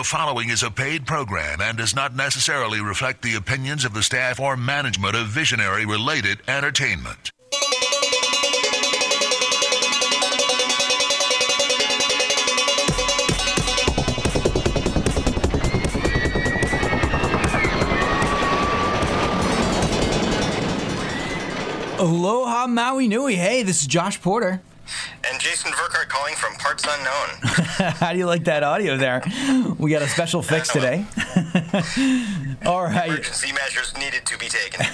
The following is a paid program and does not necessarily reflect the opinions of the staff or management of Visionary Related Entertainment. Aloha Maui Nui. Hey, this is Josh Porter. And Jason Verkart calling from parts unknown. How do you like that audio there? We got a special fix today. all right. Emergency measures needed to be taken.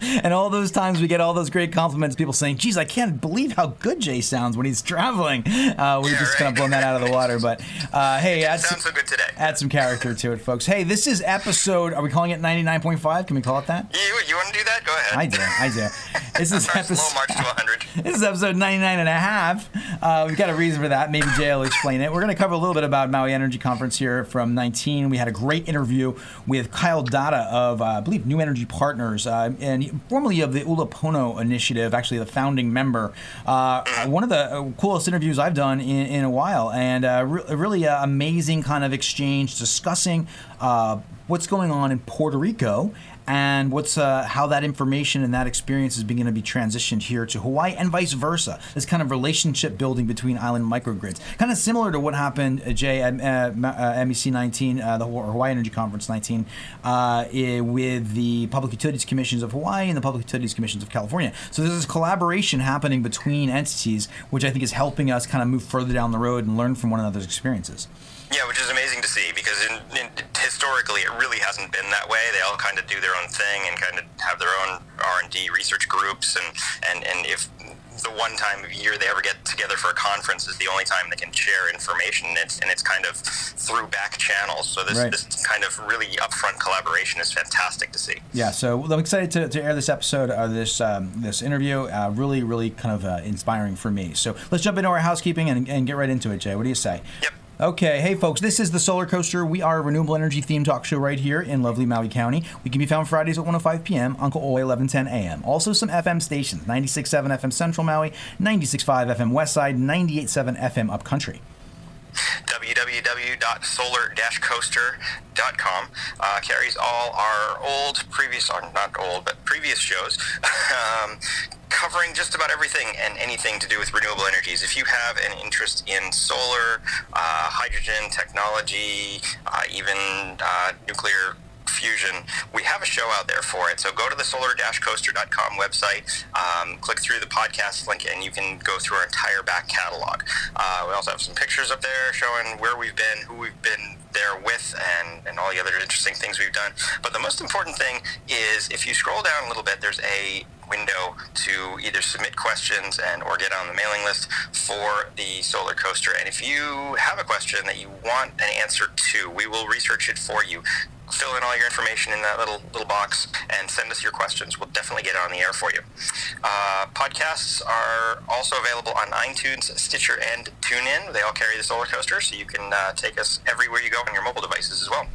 and all those times we get all those great compliments, people saying, geez, I can't believe how good Jay sounds when he's traveling. Uh, we Yeah, just right. kind of blown that out of the water. But uh, hey, add some, Sounds so good today. add some character to it, folks. Hey, this is episode, are we calling it 99.5? Can we call it that? You, you want to do that? Go ahead. I do. I do. This is episode. march to 100. This is episode 99 and a half. Uh, we've got a reason for that. Maybe Jay will explain it. We're going to cover a little bit about Maui Energy Conference here from 19. We had a great interview with Kyle Datta of, uh, I believe, New Energy Partners, uh, and formerly of the Ulupono Initiative, actually the founding member. Uh, one of the uh, coolest interviews I've done in, in a while, and uh, re- really amazing kind of exchange discussing what's going on in Puerto Rico and what's uh, how that information and that experience is beginning to be transitioned here to Hawaii and vice versa. This kind of relationship building between island microgrids, kind of similar to what happened, uh, Jay, at uh, uh, MEC 19, uh, the Hawaii Energy Conference 19, uh, i- with the Public Utilities Commissions of Hawaii and the Public Utilities Commissions of California. So there's this collaboration happening between entities, which I think is helping us kind of move further down the road and learn from one another's experiences. Yeah, which is amazing to see because in, in, historically it really hasn't been that way. They all kind of do their own thing and kind of have their own R and D research groups, and, and and if the one time of year they ever get together for a conference is the only time they can share information. And it's and it's kind of through back channels. So this Right. this kind of really upfront collaboration is fantastic to see. Yeah, so I'm excited to, to air this episode, uh, this um, this interview. Uh, really, really kind of uh, inspiring for me. So let's jump into our housekeeping and, and get right into it, Jay. What do you say? Yep. Okay, hey folks, this is the Solar Coaster. We are a renewable energy themed talk show right here in lovely Maui County. We can be found Fridays at 105 p.m., Uncle Oi 1110 a.m. Also some FM stations 96.7 FM Central Maui, 96.5 FM Westside, 98.7 FM Upcountry. www.solar-coaster.com uh, carries all our old, previous, or not old, but previous shows, um, covering just about everything and anything to do with renewable energies. If you have an interest in solar, uh, hydrogen technology, uh, even uh, nuclear fusion, we have a show out there for it. So go to the solar-coaster.com website, um, click through the podcast link, and you can go through our entire back catalog. Uh, we also have some pictures up there showing where we've been, who we've been there with, and, and all the other interesting things we've done. But the most important thing is if you scroll down a little bit, there's a window to either submit questions and or get on the mailing list for the solar coaster. And if you have a question that you want an answer to we will research it for you. Fill in all your information in that little little box and send us your questions. We'll definitely get it on the air for you. Uh, podcasts are also available on itunes stitcher and tunein. They all carry the solar coaster so you can uh, take us everywhere you go on your mobile devices as well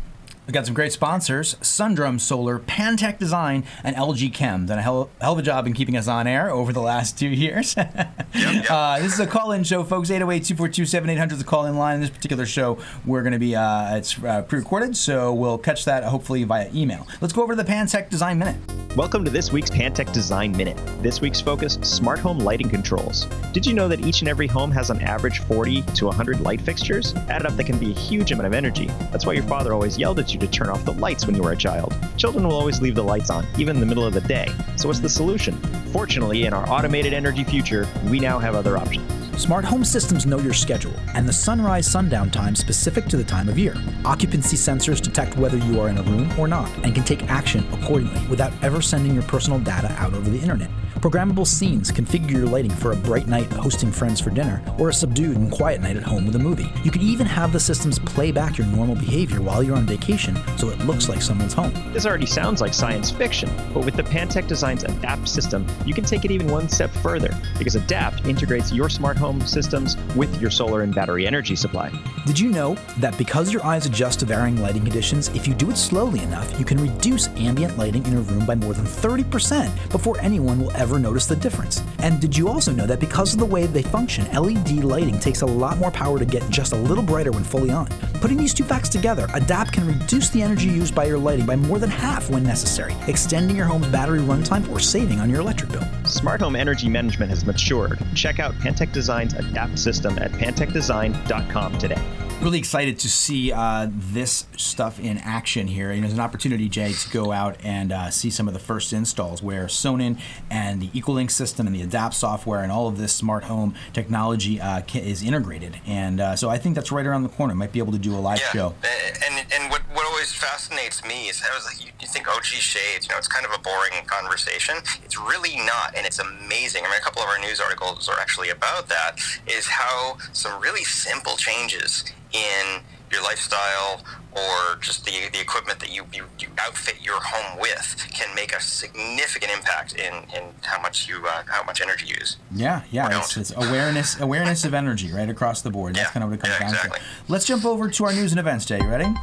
We've got some great sponsors Sundrum Solar, Pantech Design, and LG Chem. Done a hell, hell of a job in keeping us on air over the last two years. uh, this is a call in show, folks. 808 242 7800 is the call in line. In this particular show, we're going to be, uh, it's uh, pre recorded, so we'll catch that hopefully via email. Let's go over to the Pantech Design Minute. Welcome to this week's Pantech Design Minute. This week's focus smart home lighting controls. Did you know that each and every home has on average 40 to 100 light fixtures? Added up, that can be a huge amount of energy. That's why your father always yelled at you to turn off the lights when you were a child. Children will always leave the lights on, even in the middle of the day. So, what's the solution? Fortunately, in our automated energy future, we now have other options. Smart home systems know your schedule and the sunrise sundown time specific to the time of year. Occupancy sensors detect whether you are in a room or not and can take action accordingly without ever sending your personal data out over the internet. Programmable scenes configure your lighting for a bright night hosting friends for dinner or a subdued and quiet night at home with a movie. You can even have the systems play back your normal behavior while you're on vacation so it looks like someone's home. This already sounds like science fiction, but with the Pantech Design's Adapt system, you can take it even one step further because Adapt integrates your smart home systems with your solar and battery energy supply. Did you know that because your eyes adjust to varying lighting conditions, if you do it slowly enough, you can reduce ambient lighting in a room by more than 30% before anyone will ever ever notice the difference. And did you also know that because of the way they function, LED lighting takes a lot more power to get just a little brighter when fully on? Putting these two facts together, Adapt can reduce the energy used by your lighting by more than half when necessary, extending your home's battery runtime or saving on your electric bill. Smart home energy management has matured. Check out Pantech Design's Adapt system at pantechdesign.com today. Really excited to see uh, this stuff in action here. You know, there's an opportunity, Jay, to go out and uh, see some of the first installs where Sonnen and the Equalink system and the Adapt software and all of this smart home technology uh, is integrated. And uh, so I think that's right around the corner. Might be able to do a live yeah. show. And and what, what always fascinates me is I was like, you, you think, oh, gee, shades, you know, it's kind of a boring conversation. It's really not, and it's amazing. I mean, a couple of our news articles are actually about that. Is how some really simple changes in your lifestyle or just the, the equipment that you, you, you, outfit your home with can make a significant impact in, in how much you uh, how much energy you use. Yeah, yeah, it's, it's, awareness awareness of energy right across the board. That's yeah, kind of what it comes yeah, down exactly. to. Let's jump over to our news and events, day. You ready?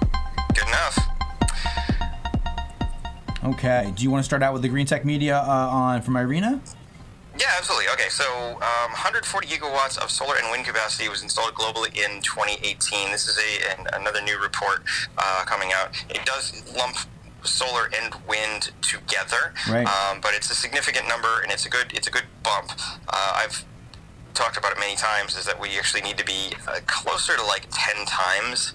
Good enough. Okay. Do you want to start out with the Green Tech Media uh, on from Irina? Yeah, absolutely. Okay, so um, 140 gigawatts of solar and wind capacity was installed globally in 2018. This is a an, another new report uh, coming out. It does lump solar and wind together, right. um, but it's a significant number and it's a good it's a good bump. Uh, I've talked about it many times. Is that we actually need to be uh, closer to like 10 times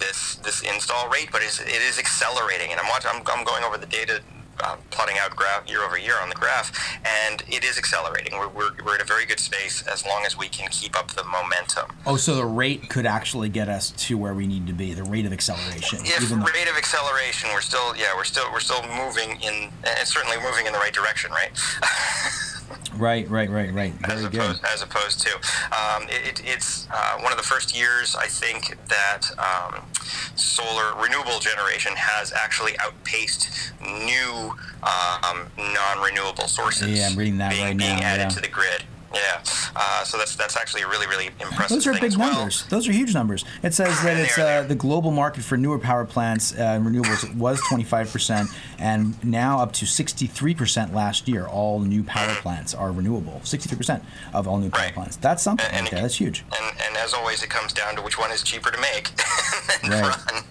this this install rate, but it's, it is accelerating. And I'm watching. I'm, I'm going over the data uh, plotting out graph year over year on the graph, and it is accelerating. We're, we're, we're in a very good space as long as we can keep up the momentum. Oh, so the rate could actually get us to where we need to be. The rate of acceleration. If rate of acceleration, we're still yeah, we're still we're still moving in, and certainly moving in the right direction, right? Right, right, right, right. Very as opposed, good. As opposed to, um, it, it's uh, one of the first years I think that um, solar renewable generation has actually outpaced new um, non-renewable sources. Yeah, I'm reading that being, right being now. added yeah. to the grid. Yeah, uh, so that's that's actually a really really impressive. Those are big well. numbers. Those are huge numbers. It says that it's uh, the global market for newer power plants uh, and renewables was 25 percent, and now up to 63 percent last year. All new power plants are renewable. 63 percent of all new power right. plants. That's something. And, and okay, that's huge. And, and, as always, it comes down to which one is cheaper to make and right. run.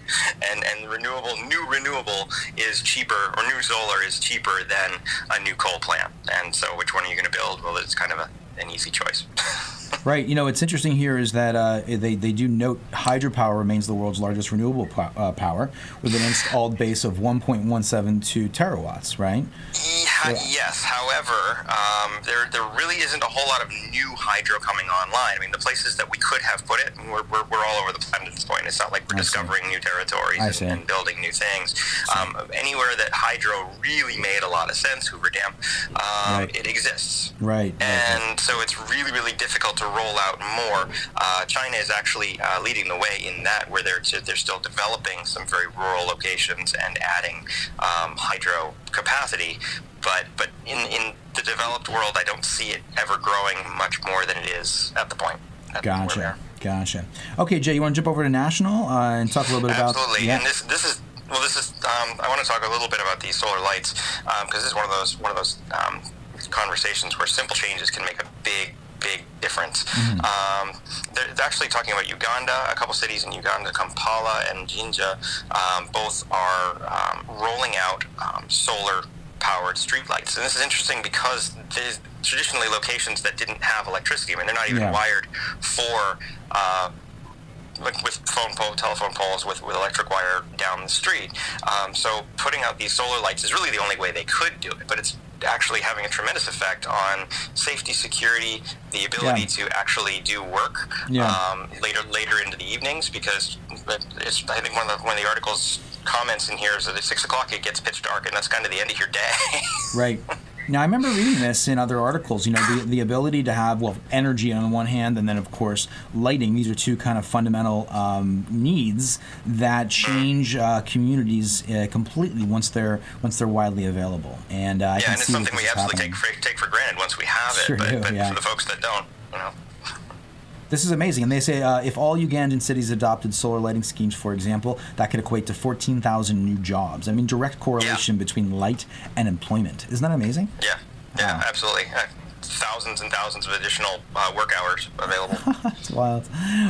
And and renewable, new renewable is cheaper, or new solar is cheaper than a new coal plant. And so, which one are you going to build? Well, it's kind of a an easy choice. right. You know, what's interesting here is that uh, they, they do note hydropower remains the world's largest renewable po- uh, power with an installed base of 1.172 terawatts, right? Yeah, yes. However, um, there, there really isn't a whole lot of new hydro coming online. I mean, the places that we could have put it, we're, we're, we're all over the planet at this point. It's not like we're I discovering see. new territories and, and, building new things. Um, anywhere that hydro really made a lot of sense, Hoover Dam, um, right. it exists. Right. And right. so it's really, really difficult to roll out more. Uh, China is actually uh, leading the way in that, where they're they're still developing some very rural locations and adding um, hydro capacity. But but in, in the developed world, I don't see it ever growing much more than it is at the point. At gotcha. Gotcha. Okay, Jay, you want to jump over to national uh, and talk a little bit Absolutely. about? Absolutely. Yeah. And this this is well, this is. Um, I want to talk a little bit about these solar lights because um, this is one of those one of those um, conversations where simple changes can make a big big difference. Mm-hmm. Um, they're, they're, actually talking about Uganda. A couple cities in Uganda, Kampala and Jinja, um, both are um, rolling out um, solar powered streetlights. And this is interesting because there's traditionally locations that didn't have electricity. I mean, they're not even yeah. wired for. Uh, like with phone pole, telephone poles with, with electric wire down the street. Um, so putting out these solar lights is really the only way they could do it. But it's actually having a tremendous effect on safety, security, the ability yeah. to actually do work yeah. um, later later into the evenings. Because it's, I think one of the, one of the articles comments in here is that at six o'clock it gets pitch dark, and that's kind of the end of your day. right. Now, I remember reading this in other articles. You know, the, the ability to have well energy on one hand, and then of course lighting. These are two kind of fundamental um, needs that change uh, communities uh, completely once they're once they're widely available. And uh, yeah, I can and it's see something we absolutely take for, take for granted once we have it. Sure but, do, but yeah. for the folks that don't, you know. This is amazing. And they say uh, if all Ugandan cities adopted solar lighting schemes, for example, that could equate to 14,000 new jobs. I mean, direct correlation yeah. between light and employment. Isn't that amazing? Yeah. Yeah, Wow. absolutely. Uh, thousands and thousands of additional uh, work hours available. It's wild.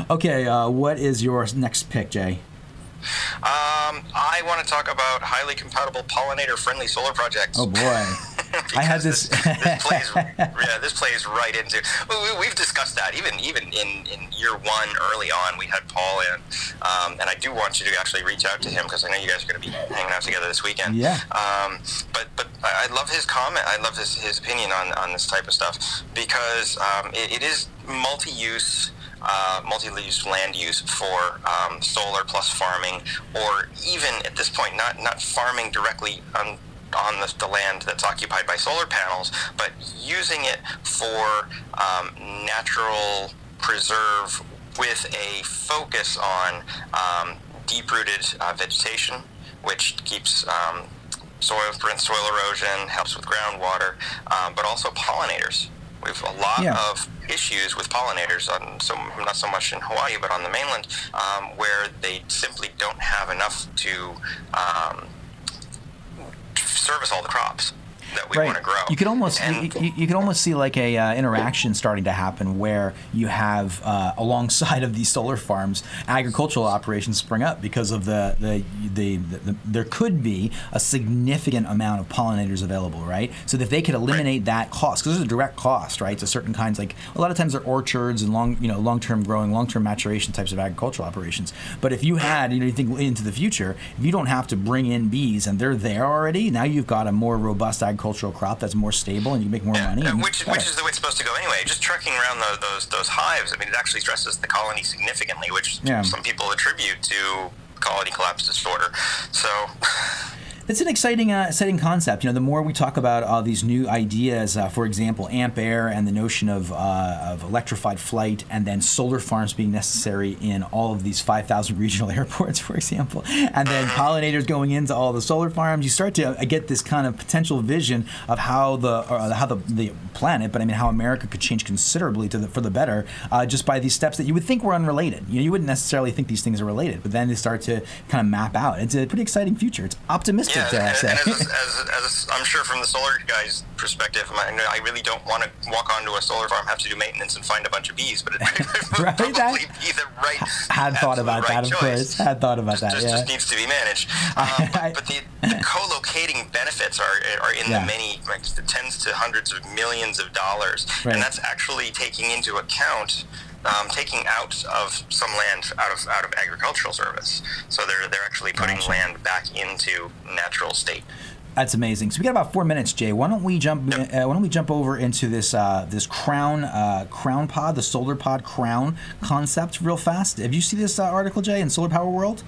Okay, uh, what is your next pick, Jay? Um, I want to talk about highly compatible pollinator-friendly solar projects. Oh boy, I had this. this plays, yeah, this plays right into. we, we've discussed that even even in, in year one, early on, we had Paul in, um, and I do want you to actually reach out to him because I know you guys are going to be hanging out together this weekend. Yeah. Um, but but I I love his comment. I love his his opinion on on this type of stuff because um, it, it is multi-use. Uh, multi-use land use for um, solar plus farming, or even at this point, not not farming directly on on the, the land that's occupied by solar panels, but using it for um, natural preserve with a focus on um, deep-rooted uh, vegetation, which keeps um, soil prevents soil erosion, helps with groundwater, um, but also pollinators. We have a lot Yeah. of issues with pollinators on so not so much in Hawaii, but on the mainland, um, where they simply don't have enough to um, service all the crops that we want to grow. You could almost And- you, you, almost see like a uh, interaction starting to happen where you have uh, alongside of these solar farms agricultural operations spring up because of the the, the, the, the there could be a significant amount of pollinators available, right? So that they could eliminate that cost because there's a direct cost, right? To certain kinds like a lot of times they're orchards and long you know long term growing, long term maturation types of agricultural operations. But if you had you know you think into the future, if you don't have to bring in bees and they're there already, now you've got a more robust agricultural crop that's more stable and you make more money. Uh, which, which is the way it's supposed to go anyway. Just trucking around the, those those hives, I mean, it actually stresses the colony significantly, which Yeah. some people attribute to colony collapse disorder. So, It's an exciting, uh, exciting concept. You know, the more we talk about all these new ideas, uh, for example, Ampaire and the notion of, uh, of electrified flight, and then solar farms being necessary in all of these 5,000 regional airports, for example, and then pollinators going into all the solar farms, you start to uh, get this kind of potential vision of how the uh, how the, the planet, but I mean how America could change considerably to the, for the better just by these steps that you would think were unrelated. You know, you wouldn't necessarily think these things are related, but then they start to kind of map out. It's a pretty exciting future. It's optimistic, yeah, dare I and, say. and as, as, as I'm sure from the solar guy's perspective, I, I really don't want to walk onto a solar farm, have to do maintenance, and find a bunch of bees, but it would Right, probably that- be the right. had thought about right that, of choice. course. Had thought about just, that, just, yeah. just needs to be managed. Um, I- but, but the, the co-locating benefits are are in Yeah. the many, like the tens to hundreds of millions of dollars, Right. and that's actually taking into account. Um, taking out of some land out of out of agricultural service, so they're they're actually putting Gotcha. land back into natural state. That's amazing. So we got about four minutes, Jay. Why don't we jump? Uh, why don't we jump over into this uh, this crown uh, crown pod, the solar pod crown concept, real fast? Have you seen this uh, article, Jay, in Solar Power World?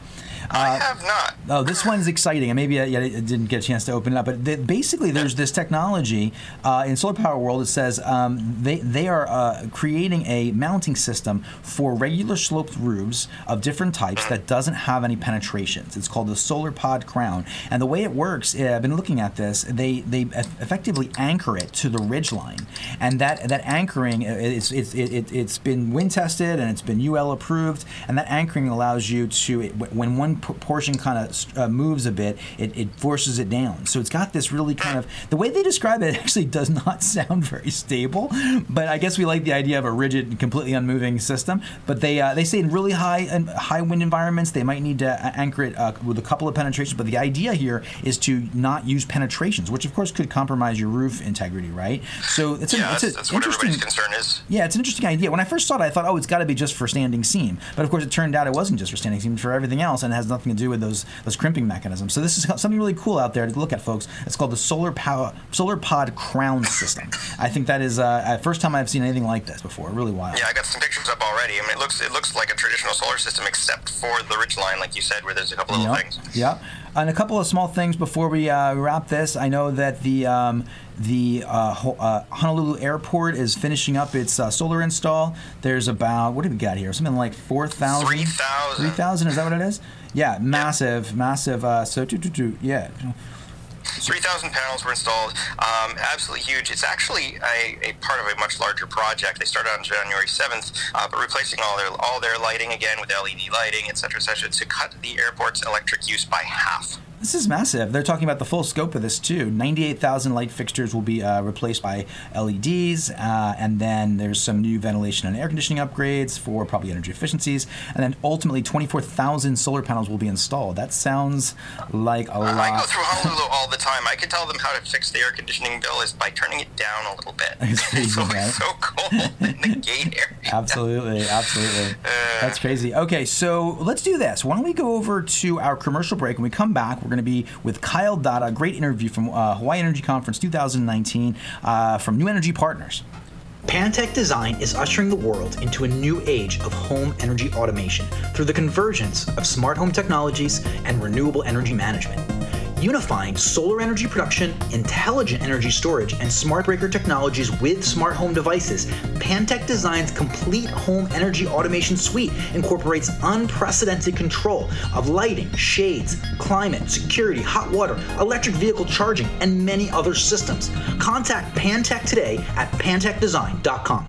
I have not. Oh, this one's exciting. And maybe I, I didn't get a chance to open it up, but the, basically, there's this technology uh, in Solar Power World. It says um, they they are uh, creating a mounting system for regular sloped roofs of different types that doesn't have any penetrations. It's called the Solar Pod Crown, and the way it works, uh, I've been looking at this. They they effectively anchor it to the ridge line, and that that anchoring uh, it's it's it, it, it's been wind tested and it's been UL approved, and that anchoring allows you to when one p- portion kind of uh, moves a bit, it, it forces it down. So it's got this really kind of the way they describe it actually does not sound very stable, but I guess we like the idea of a rigid, completely unmoving system. But they uh, they say in really high and high wind environments they might need to anchor it uh, with a couple of penetrations. But the idea here is to not use penetrations, which of course could compromise your roof integrity, right? So it's, Yeah, a, it's that's, that's interesting. everybody's concern is. Yeah, it's an interesting idea. When I first saw it, I thought, oh, it's got to be just for standing seam. But of course, it turned out it wasn't just for standing seam; for everything else, and it has nothing to do with those those crimping mechanisms. So this is something really cool out there to look at, folks. It's called the Solar Power Solar Pod Crown System. I think that is uh, first time I've seen anything like this before. Really wild. Yeah, I got some pictures up already. I mean, it looks it looks like a traditional solar system, except for the ridge line, like you said, where there's a couple little Yep. things. Yeah. And a couple of small things before we uh, wrap this. I know that the um, the uh, Ho- uh, Honolulu Airport is finishing up its uh, solar install. There's about what do we got here? Something like four thousand. 3,000. Three thousand. Is that what it is? Yeah, massive, massive. Uh, so, do, do, do, yeah. 3,000 panels were installed. Um, absolutely huge. It's actually a, a part of a much larger project. They started on January 7th, uh, but replacing all their all their lighting again with LED lighting, et cetera, et cetera, to cut the airport's electric use by half. This is massive. They're talking about the full scope of this too. 98,000 light fixtures will be uh, replaced by LEDs, uh, and then there's some new ventilation and air conditioning upgrades for probably energy efficiencies, and then ultimately 24,000 solar panels will be installed. That sounds like a lot. I go through Honolulu all the time. I can tell them how to fix the air conditioning bill is by turning it down a little bit. It's crazy, right? so cold in the gate area. Absolutely, absolutely. That's crazy. Okay, so let's do this. Why don't we go over to our commercial break? When we come back, we're going to be with Kyle Datta, great interview from uh, Hawaii Energy Conference 2019 uh, from New Energy Partners. Pantech Design is ushering the world into a new age of home energy automation through the convergence of smart home technologies and renewable energy management. Unifying solar energy production, intelligent energy storage, and smart breaker technologies with smart home devices, Pantech Design's complete home energy automation suite incorporates unprecedented control of lighting, shades, climate, security, hot water, electric vehicle charging, and many other systems. Contact Pantech today at pantechdesign.com.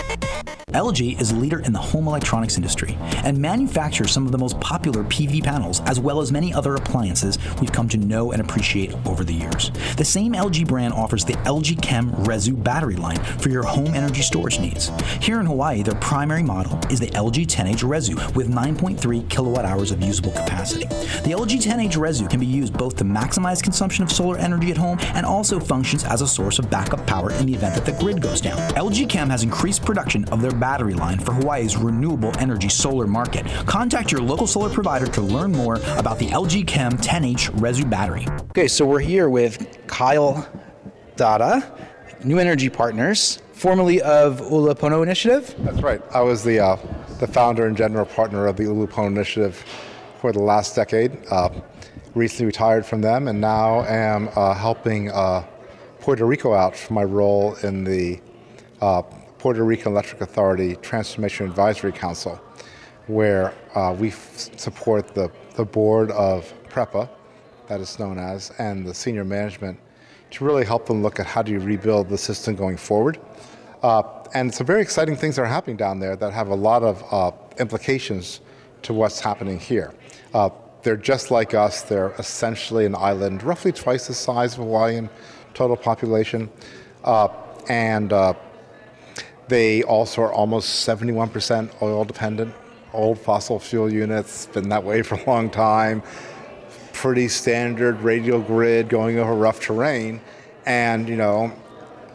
LG is a leader in the home electronics industry and manufactures some of the most popular PV panels as well as many other appliances we've come to know and appreciate over the years. The same LG brand offers the LG Chem Resu battery line for your home energy storage needs. Here in Hawaii, their primary model is the LG 10H Resu with 9.3 kilowatt hours of usable capacity. The LG 10H Resu can be used both to maximize consumption of solar energy at home and also functions as a source of backup power in the event that the grid goes down. LG Chem has increased production of their battery line for Hawaii's renewable energy solar market. Contact your local solar provider to learn more about the LG Chem 10H Resu battery. Okay, so we're here with Kyle Datta, New Energy Partners, formerly of Ulupono Initiative. That's right. I was the uh, the founder and general partner of the Ulupono Initiative for the last decade. Uh, recently retired from them, and now am uh, helping uh, Puerto Rico out for my role in the uh, Puerto Rico Electric Authority Transformation Advisory Council, where uh, we support the, the board of PREPA, that is known as, and the senior management to really help them look at how do you rebuild the system going forward. Uh, and some very exciting things are happening down there that have a lot of uh, implications to what's happening here. Uh, they're just like us. They're essentially an island, roughly twice the size of Hawaiian total population, uh, and uh, they also are almost 71% oil dependent. Old fossil fuel units, been that way for a long time. Pretty standard radial grid going over rough terrain, and you know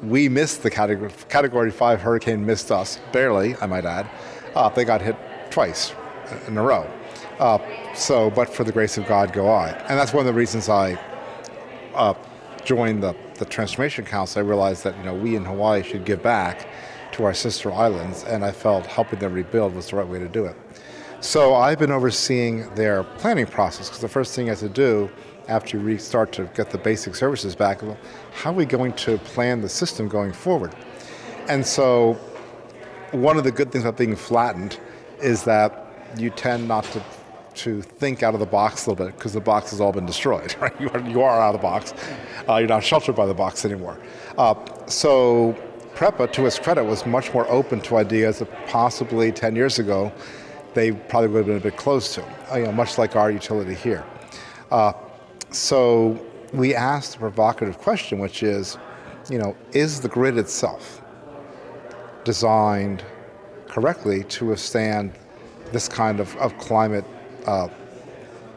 we missed the category, category 5 hurricane missed us barely i might add. Uh, they got hit twice in a row. Uh, so but for the grace of god go i and that's one of the reasons i uh, joined the, the transformation council. I realized that you know we in hawaii should give back to our sister islands and i felt helping them rebuild was the right way to do it so i've been overseeing their planning process because the first thing you have to do after you restart to get the basic services back, how are we going to plan the system going forward? And so, one of the good things about being flattened is that you tend not to to think out of the box a little bit because the box has all been destroyed. Right? You are you are out of the box. Uh, you're not sheltered by the box anymore. Uh, so, PREPA, to its credit, was much more open to ideas that possibly 10 years ago they probably would have been a bit close to. You know, much like our utility here. Uh, so we asked a provocative question, which is, you know, is the grid itself designed correctly to withstand this kind of, of climate uh,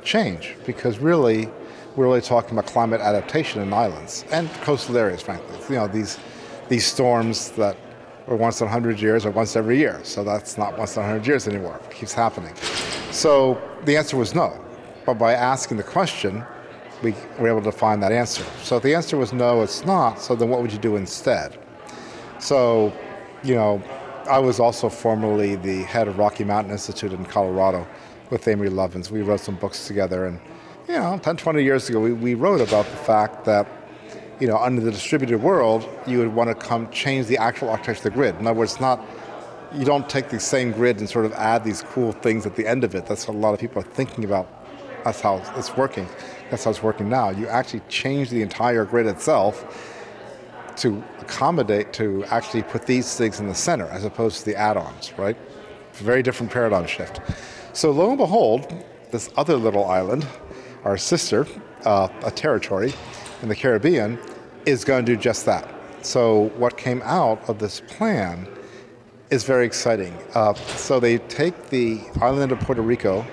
change? Because really, we're really talking about climate adaptation in islands and coastal areas, frankly. You know, these these storms that were once in 100 years or once every year. So that's not once in 100 years anymore. It keeps happening. So the answer was no. But by asking the question, we were able to find that answer. So if the answer was no, it's not, so then what would you do instead? So, you know, I was also formerly the head of Rocky Mountain Institute in Colorado with Amory Lovins. We wrote some books together, and, you know, 10, 20 years ago, we, we wrote about the fact that you know, under the distributed world, you would want to come change the actual architecture of the grid. In other words, not you don't take the same grid and sort of add these cool things at the end of it. That's what a lot of people are thinking about. That's how it's working. That's how it's working now. You actually change the entire grid itself to accommodate to actually put these things in the center as opposed to the add-ons, right? Very different paradigm shift. So lo and behold, this other little island, our sister, uh, a territory in the Caribbean, is going to do just that. So what came out of this plan is very exciting. Uh, so they take the island of Puerto Rico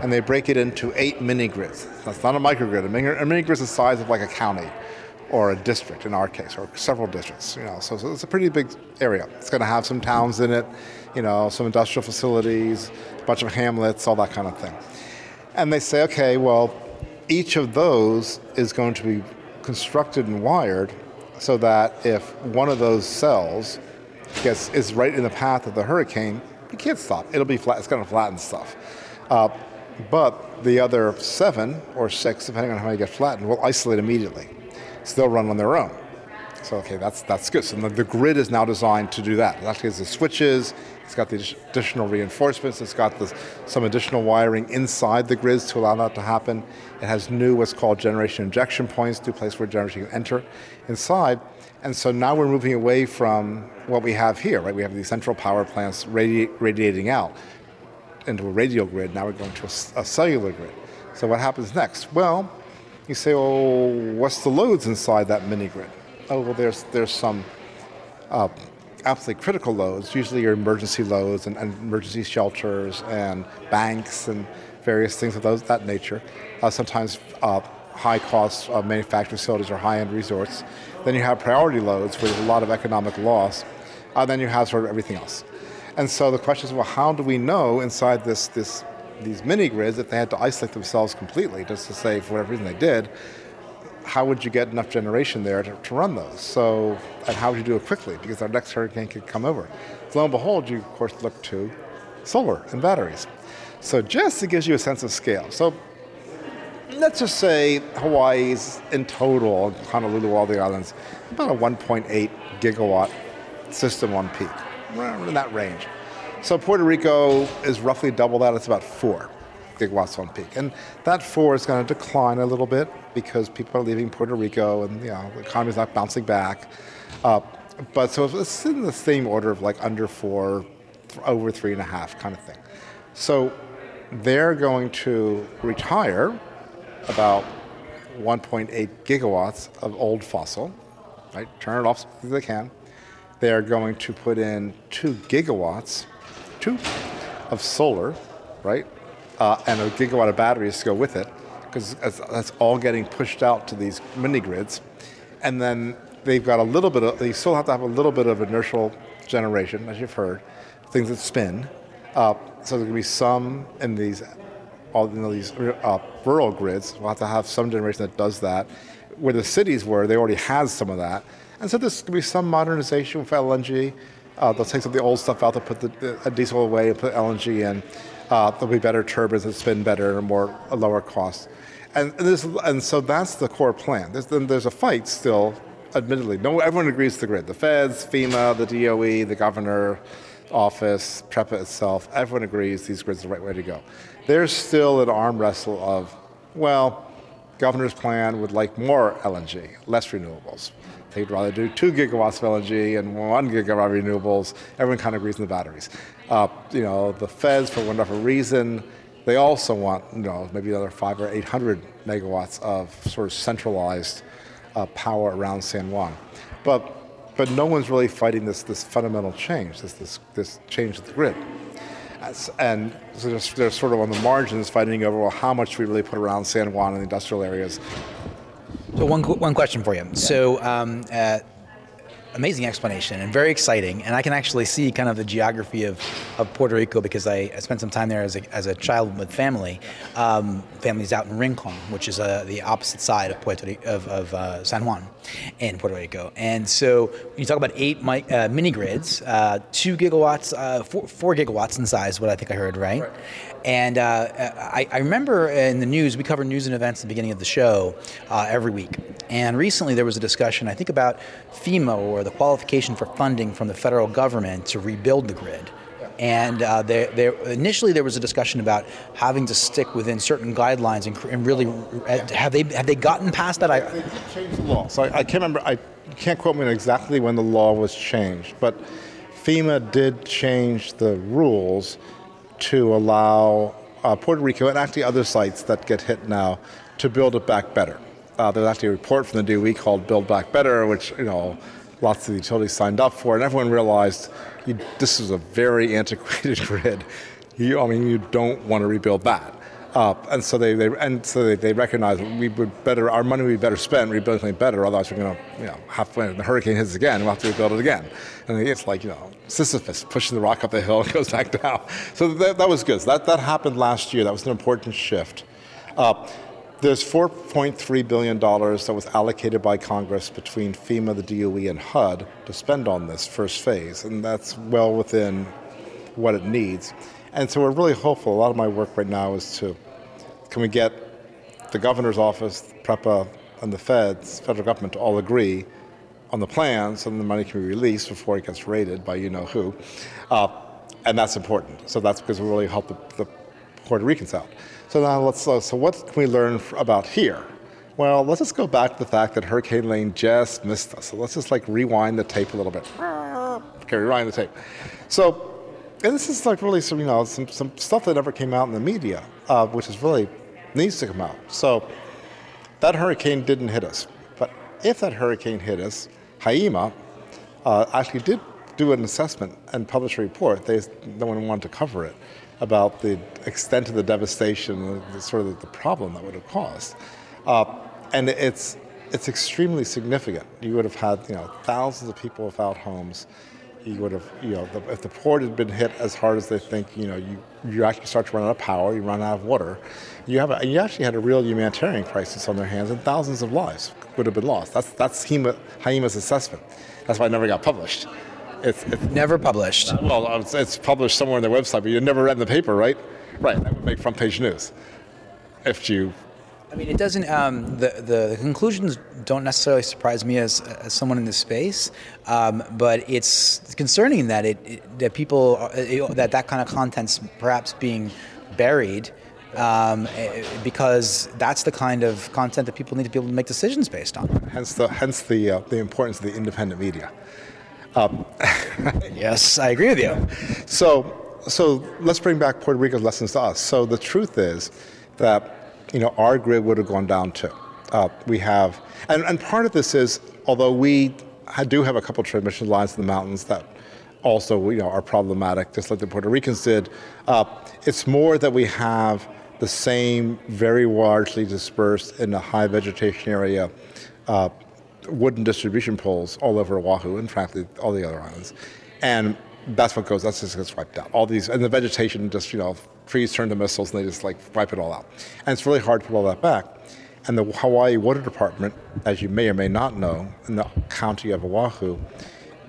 and they break it into eight mini grids. That's not a microgrid. A mini, a mini grid is the size of like a county or a district in our case, or several districts. You know, so, so it's a pretty big area. It's going to have some towns in it, you know, some industrial facilities, a bunch of hamlets, all that kind of thing. And they say, okay, well, each of those is going to be constructed and wired so that if one of those cells gets is right in the path of the hurricane, you can't stop. It'll be flat. It's going to flatten stuff. Uh, but the other seven or six, depending on how many get flattened, will isolate immediately. So they'll run on their own. So okay, that's that's good. So the, grid is now designed to do that. It actually has the switches. It's got the additional reinforcements. It's got the, some additional wiring inside the grids to allow that to happen. It has new what's called generation injection points, to place where generation can enter inside. And so now we're moving away from what we have here, right? We have these central power plants radi- radiating out into a radial grid. Now we're going to a, a cellular grid. So what happens next? Well, you say, oh, what's the loads inside that mini grid? Oh, well, there's there's some uh, absolutely critical loads. Usually, your emergency loads and, and, emergency shelters and banks and various things of those that nature. Uh, sometimes uh, high cost uh, manufacturing facilities or high end resorts. Then you have priority loads where there's a lot of economic loss. Uh, then you have sort of everything else. And so the question is, well, how do we know inside this, this, these mini grids that they had to isolate themselves completely, just to say for whatever reason they did, how would you get enough generation there to, to run those? So, and how would you do it quickly? Because our next hurricane could come over. So lo and behold, you of course look to solar and batteries. So just to give you a sense of scale. So let's just say Hawaii's in total, Honolulu, all the islands, about a 1.8 gigawatt system on peak, in that range. So Puerto Rico is roughly double that. It's about four gigawatts on peak, and that four is going to decline a little bit because people are leaving Puerto Rico, and you know the not bouncing back. Uh, but so it's in the same order of like under four, over three and a half kind of thing. So they're going to retire about 1.8 gigawatts of old fossil, right? Turn it off as they can. They are going to put in two gigawatts, two, of solar, right? Uh, and a gigawatt of batteries to go with it, because that's all getting pushed out to these mini grids. And then they've got a little bit of, they still have to have a little bit of inertial generation, as you've heard, things that spin. Uh, so there's going to be some in these all know, these uh, rural grids. We'll have to have some generation that does that. Where the cities were, they already has some of that. And so there's going to be some modernization with LNG. Uh, they'll take some of the old stuff out, to put the, the diesel away and put LNG in. Uh, there'll be better turbines that spin better and more a lower cost. And, and, this, and so that's the core plan. There's, then there's a fight still, admittedly. No, everyone agrees to the grid. The feds, FEMA, the DOE, the governor office, PREPA itself, everyone agrees these grids are the right way to go there's still an arm wrestle of, well, governor's plan would like more LNG, less renewables. They'd rather do two gigawatts of LNG and one gigawatt of renewables. Everyone kind of agrees on the batteries. Uh, you know, the feds, for whatever reason, they also want, you know, maybe another five or 800 megawatts of sort of centralized uh, power around San Juan. But, but no one's really fighting this, this fundamental change, this, this, this change of the grid and so they're, they're sort of on the margins fighting over well, how much we really put around San Juan and the industrial areas. So one one question for you. Yeah. So um, uh, amazing explanation and very exciting. And I can actually see kind of the geography of, of Puerto Rico because I, I spent some time there as a, as a child with family. Um, family's out in Rincon, which is uh, the opposite side of Puerto of, of uh, San Juan in Puerto Rico. And so when you talk about eight mi- uh, mini grids, uh, two gigawatts, uh, four, four, gigawatts in size, what I think I heard, right? right And uh, I, I, remember in the news, we cover news and events at the beginning of the show uh, every week. And recently there was a discussion, I think, about FEMA or the qualification for funding from the federal government to rebuild the grid. And uh, initially there was a discussion about having to stick within certain guidelines and, and really uh, have they have they gotten past that? I, they changed the law. So I, I can't remember. I can't quote me on exactly when the law was changed, but FEMA did change the rules to allow uh, Puerto Rico and actually other sites that get hit now to build it back better. Uh, there's actually a report from the DOE called Build Back Better, which you know lots of the utilities signed up for, and everyone realized you, this is a very antiquated grid. You, I mean, you don't want to rebuild that. Uh, and so they, they and so they, they recognize we would better our money would be better spent rebuilding something better. Otherwise, we're going to you know have when the hurricane hits again, we'll have to rebuild it again. And it's like you know Sisyphus pushing the rock up the hill and goes back down. So that, that was good. So that that happened last year. That was an important shift. Uh, there's $4.3 billion that was allocated by Congress between FEMA, the DOE, and HUD to spend on this first phase, and that's well within what it needs. And so we're really hopeful. A lot of my work right now is to can we get the governor's office, PREPA, and the feds, federal government, to all agree on the plan so then the money can be released before it gets raided by you know who. Uh, and that's important. So that's because we really help the, the Puerto Ricans out. So now let's, uh, so what can we learn about here? Well, let's just go back to the fact that Hurricane Lane just missed us. So let's just like rewind the tape a little bit. Okay, rewind the tape. So, and this is like really some, you know, some, some stuff that never came out in the media, uh, which is really needs to come out. So that hurricane didn't hit us. But if that hurricane hit us, HI-EMA uh, actually did do an assessment and publish a report. They, no one wanted to cover it about the extent of the devastation, the, sort of the, problem that would have caused. Uh, and it's it's extremely significant. You would have had you know thousands of people without homes. You would have you know the, if the port had been hit as hard as they think, you know you you actually start to run out of power, you run out of water. You have a, you actually had a real humanitarian crisis on their hands, and thousands of lives would have been lost. That's that's HI-EMA, HI-EMA's assessment. That's why it never got published. It's, it's never published. Well, it's, it's, published somewhere on their website, but you never read in the paper, right? Right. That would make front page news if you. I mean, it doesn't. Um, the, the, the conclusions don't necessarily surprise me as, as someone in this space, um, but it's concerning that it, it that people it, that that kind of content's perhaps being buried. Um, eh, because that's the kind of content that people need to be able to make decisions based on. Hence the hence the uh, the importance of the independent media. Um, yes, I agree with you. So, so let's bring back Puerto Rico's lessons to us. So the truth is that you know our grid would have gone down too. Uh, we have, and, and part of this is although we do have a couple transmission lines in the mountains that also you know are problematic, just like the Puerto Ricans did. Uh, it's more that we have the same very largely dispersed in a high vegetation area uh, wooden distribution poles all over Oahu and frankly all the other islands. And that's what goes, that's just gets wiped out. All these, and the vegetation just, you know, trees turn to missiles and they just like wipe it all out. And it's really hard to put all that back. And the Hawaii Water Department, as you may or may not know, in the county of Oahu,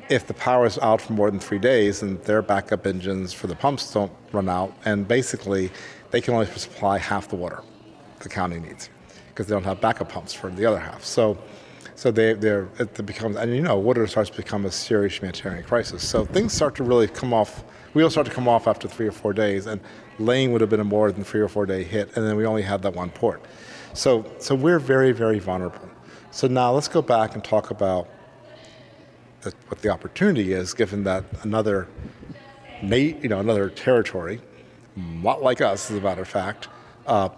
if the power is out for more than three days and their backup engines for the pumps don't run out, and basically they can only supply half the water the county needs because they don't have backup pumps for the other half. So so they, they're, it becomes, and you know, water starts to become a serious humanitarian crisis. So things start to really come off, wheels start to come off after three or four days, and Lane would have been a more than three or four day hit, and then we only had that one port. So, so we're very, very vulnerable. So now let's go back and talk about what the opportunity is, given that another, you know, another territory, not like us, as a matter of fact, uh,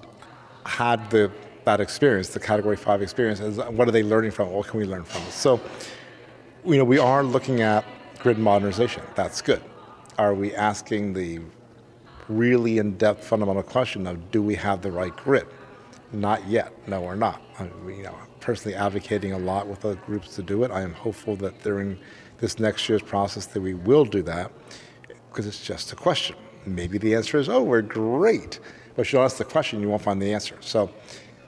had the that experience, the Category 5 experience, what are they learning from? What can we learn from? So, you know, we are looking at grid modernization. That's good. Are we asking the really in-depth fundamental question of do we have the right grid? Not yet. No, we're not. I'm, you know, personally advocating a lot with other groups to do it. I am hopeful that during this next year's process that we will do that because it's just a question. Maybe the answer is, oh, we're great. But if you don't ask the question, you won't find the answer. So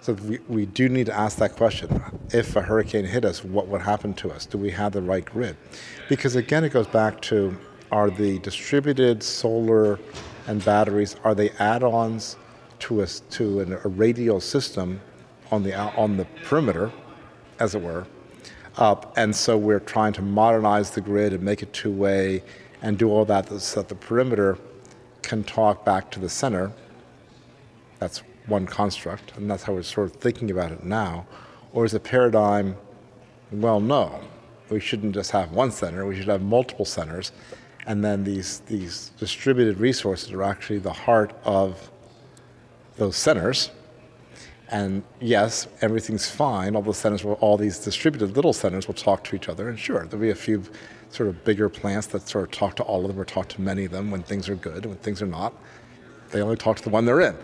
so we, we do need to ask that question. If a hurricane hit us, what would happen to us? Do we have the right grid? Because again, it goes back to are the distributed solar and batteries are they add-ons to a, to an, a radial system on the on the perimeter, as it were. Uh, and so we're trying to modernize the grid and make it two-way and do all that so that the perimeter can talk back to the center. That's one construct, and that's how we're sort of thinking about it now. Or is the paradigm, well, no, we shouldn't just have one center, we should have multiple centers, and then these, these distributed resources are actually the heart of those centers. And yes, everything's fine. All the centers will, all these distributed little centers will talk to each other. And sure, there'll be a few sort of bigger plants that sort of talk to all of them or talk to many of them when things are good. When things are not, they only talk to the one they're in.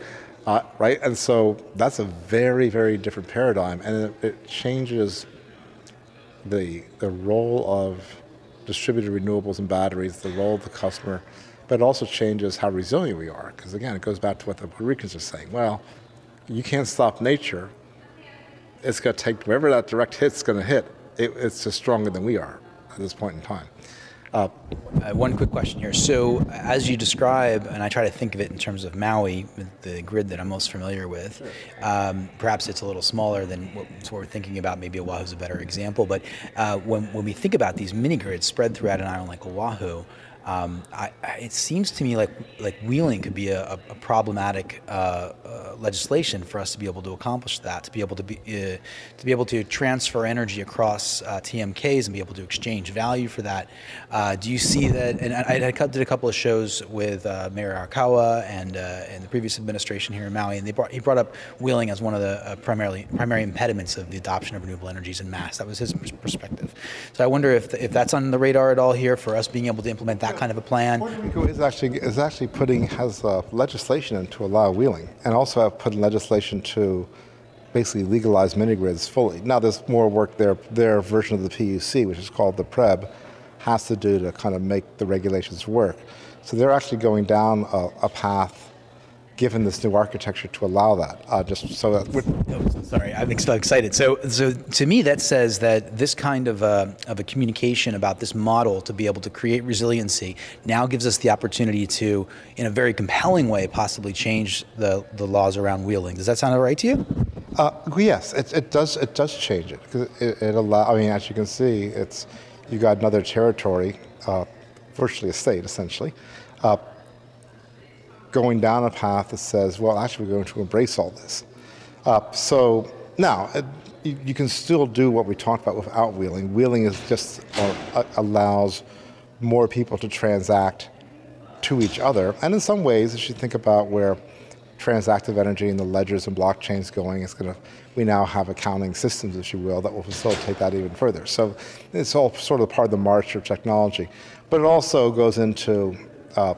Uh, right? And so that's a very, very different paradigm. And it, it changes the, the role of distributed renewables and batteries, the role of the customer, but it also changes how resilient we are. Because again, it goes back to what the Puerto Ricans are saying. Well, you can't stop nature. It's going to take wherever that direct hit's going to hit. It, it's just stronger than we are at this point in time. Uh, uh, one quick question here. So, as you describe, and I try to think of it in terms of Maui, the grid that I'm most familiar with, um, perhaps it's a little smaller than what, what, we're thinking about. Maybe Oahu is a better example. But uh, when, when we think about these mini grids spread throughout an island like Oahu, um, I, it seems to me like like wheeling could be a, a problematic uh, uh, legislation for us to be able to accomplish that, to be able to be uh, to be able to transfer energy across uh, TMKs and be able to exchange value for that. Uh, do you see that? And I, I, did a couple of shows with uh, Mayor Arakawa and and the previous administration here in Maui, and they brought he brought up wheeling as one of the primarily primary impediments of the adoption of renewable energies in mass. That was his perspective. So I wonder if if that's on the radar at all here for us being able to implement that kind of a plan. Puerto Rico is actually is actually putting has uh, legislation in to allow wheeling, and also have put legislation to basically legalize mini grids fully. Now there's more work there. Their version of the PUC, which is called the PREB, has to do to kind of make the regulations work. So they're actually going down a, a path given this new architecture to allow that. Uh, just so that. Oh, sorry, I'm so excited. So, so to me, that says that this kind of a, of a communication about this model to be able to create resiliency now gives us the opportunity to, in a very compelling way, possibly change the, the laws around wheeling. Does that sound all right to you? Uh, yes, it, it does. It does change it because it, it allow. I mean, as you can see, it's you got another territory, uh, virtually a state essentially uh, going down a path that says, well, actually, we're going to embrace all this. Uh, so now, uh, you, can still do what we talked about without wheeling. Wheeling is just uh, allows more people to transact to each other. And in some ways, if you think about where transactive energy and the ledgers and blockchains going, it's going to. We now have accounting systems, if you will, that will facilitate that even further. So it's all sort of part of the march of technology, but it also goes into uh,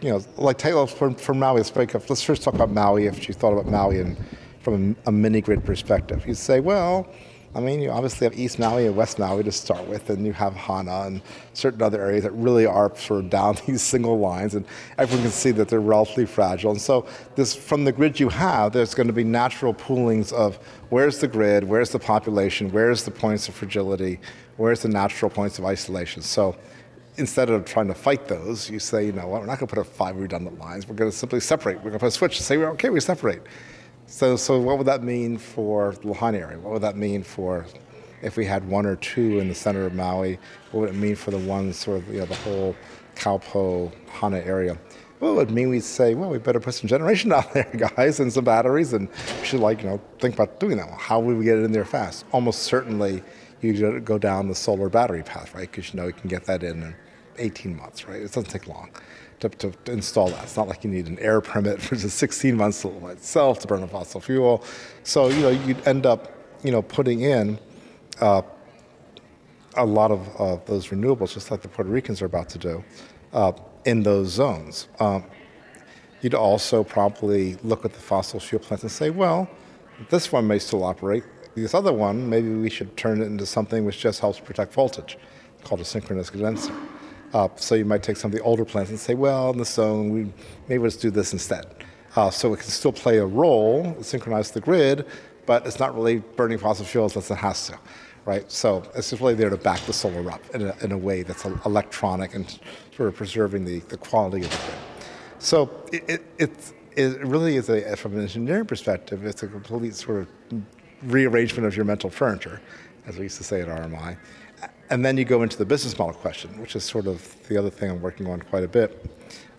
you know, like Taylor from, from Maui, break up, let's first talk about Maui if you thought about Maui and from a, a mini grid perspective. You'd say, well, I mean, you obviously have East Maui and West Maui to start with, and you have Hana and certain other areas that really are sort of down these single lines, and everyone can see that they're relatively fragile. And so, this from the grid you have, there's going to be natural poolings of where's the grid, where's the population, where's the points of fragility, where's the natural points of isolation. So, instead of trying to fight those, you say, you know what, we're not going to put up five redundant lines. We're going to simply separate. We're going to put a switch and say, okay, we separate. So, so what would that mean for the Lahaina area? What would that mean for if we had one or two in the center of Maui? What would it mean for the ones sort of, you know, the whole Kaupo, Hana area? Well, it would mean we'd say, well, we better put some generation out there, guys, and some batteries, and we should, like, you know, think about doing that. How would we get it in there fast? Almost certainly, you go down the solar battery path, right? Because you know you can get that in 18 months, right? It doesn't take long to, to, to, install that. It's not like you need an air permit for just 16 months itself to burn a fossil fuel. So, you know, you'd end up, you know, putting in uh, a lot of uh, those renewables, just like the Puerto Ricans are about to do, uh, in those zones. Um, you'd also probably look at the fossil fuel plants and say, well, this one may still operate. This other one, maybe we should turn it into something which just helps protect voltage, called a synchronous condenser. So you might take some of the older plants and say, well, in the zone, we maybe let's do this instead. Uh, so it can still play a role, synchronize the grid, but it's not really burning fossil fuels unless it has to, right? So it's just really there to back the solar up in a, in a way that's electronic and sort of preserving the, the quality of the grid. So it, it, it really is a, from an engineering perspective, it's a complete sort of rearrangement of your mental furniture, as we used to say at RMI. And then you go into the business model question, which is sort of the other thing I'm working on quite a bit.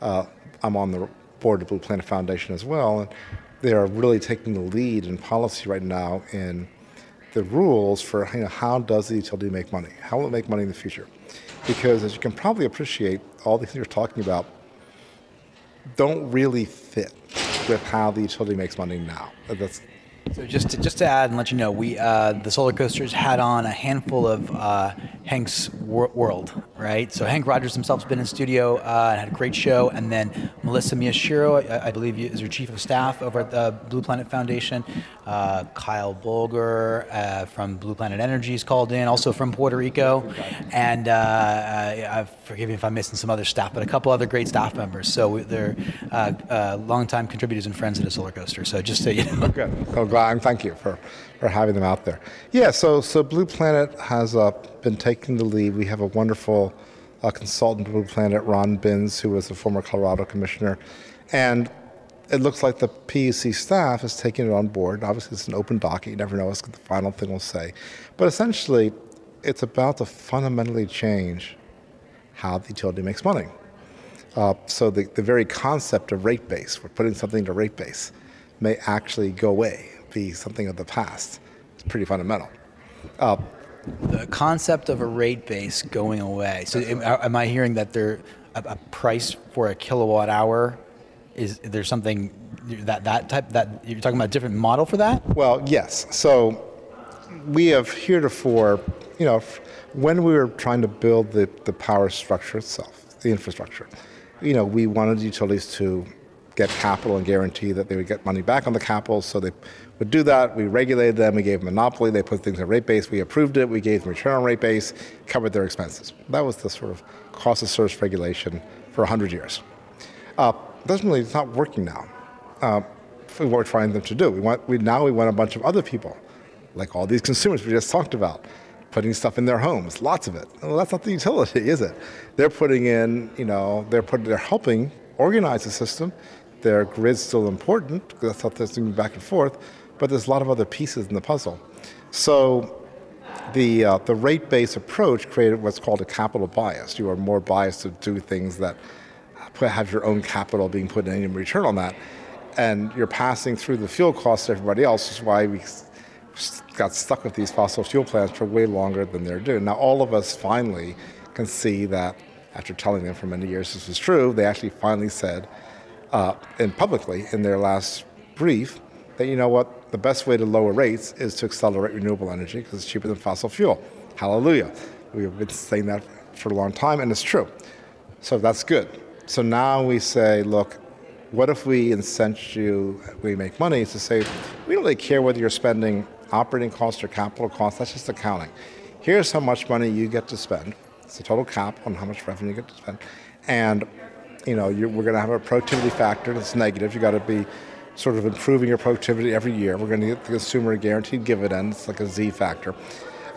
Uh, I'm on the board of Blue Planet Foundation as well, and they are really taking the lead in policy right now in the rules for you know, how does the utility make money? How will it make money in the future? Because as you can probably appreciate, all these things you're talking about don't really fit with how the utility makes money now. That's so just to, just to add and let you know, we uh, the Solar Coasters had on a handful of uh, Henk's wor- World, right? So Henk Rogers himself has been in studio uh, and had a great show, and then Melissa Miyashiro, I, I believe, is your chief of staff over at the Blue Planet Foundation. Uh, Kyle Bulger uh, from Blue Planet Energy is called in, also from Puerto Rico, and uh, I, forgive me if I'm missing some other staff, but a couple other great staff members. So they're longtime contributors and friends of the Solar Coaster. So just so you know. Good. Oh, glad. and Thank you for, for having them out there. Yeah, so, so Blue Planet has uh, been taking the lead. We have a wonderful uh, consultant, Blue Planet, Ron Binz, who was a former Colorado commissioner. And it looks like the PUC staff is taking it on board. Obviously, it's an open docket. You never know what the final thing will say. But essentially, it's about to fundamentally change how the utility makes money. Uh, so the, the very concept of rate base, we're putting something to rate base, may actually go away be something of the past. It's pretty fundamental. Uh, the concept of a rate base going away. So, am, am I hearing that there a, a, price for a kilowatt hour is there something that that type that you're talking about a different model for that? Well, yes. So we have heretofore, you know, when we were trying to build the, the power structure itself, the infrastructure, you know, we wanted utilities to get capital and guarantee that they would get money back on the capital. So they would do that. We regulated them. We gave them monopoly. They put things in rate base. We approved it. We gave them return on rate base, covered their expenses. That was the sort of cost of service regulation for 100 years. Uh, doesn't really, it's not working now. Uh, what we're trying them to do. We want, we, now we want a bunch of other people, like all these consumers we just talked about, putting stuff in their homes, lots of it. Well, that's not the utility, is it? They're putting in, you know, they're putting, they're helping organize the system their grid's still important because that's how things move back and forth, but there's a lot of other pieces in the puzzle. So the, uh, the rate based approach created what's called a capital bias. You are more biased to do things that have your own capital being put in and return on that. And you're passing through the fuel costs to everybody else, which is why we got stuck with these fossil fuel plants for way longer than they're due. Now, all of us finally can see that after telling them for many years this was true, they actually finally said, uh, and publicly in their last brief that you know what the best way to lower rates is to accelerate renewable energy because it's cheaper than fossil fuel. Hallelujah. We've been saying that for a long time, and it's true. So that's good. So now we say, look, what if we incent you, we make money to say, we don't really care whether you're spending operating costs or capital costs, that's just accounting. Here's how much money you get to spend. It's the total cap on how much revenue you get to spend. And you know, we're going to have a productivity factor that's negative. You've got to be sort of improving your productivity every year. We're going to get the consumer a guaranteed dividend. It's like a Z factor.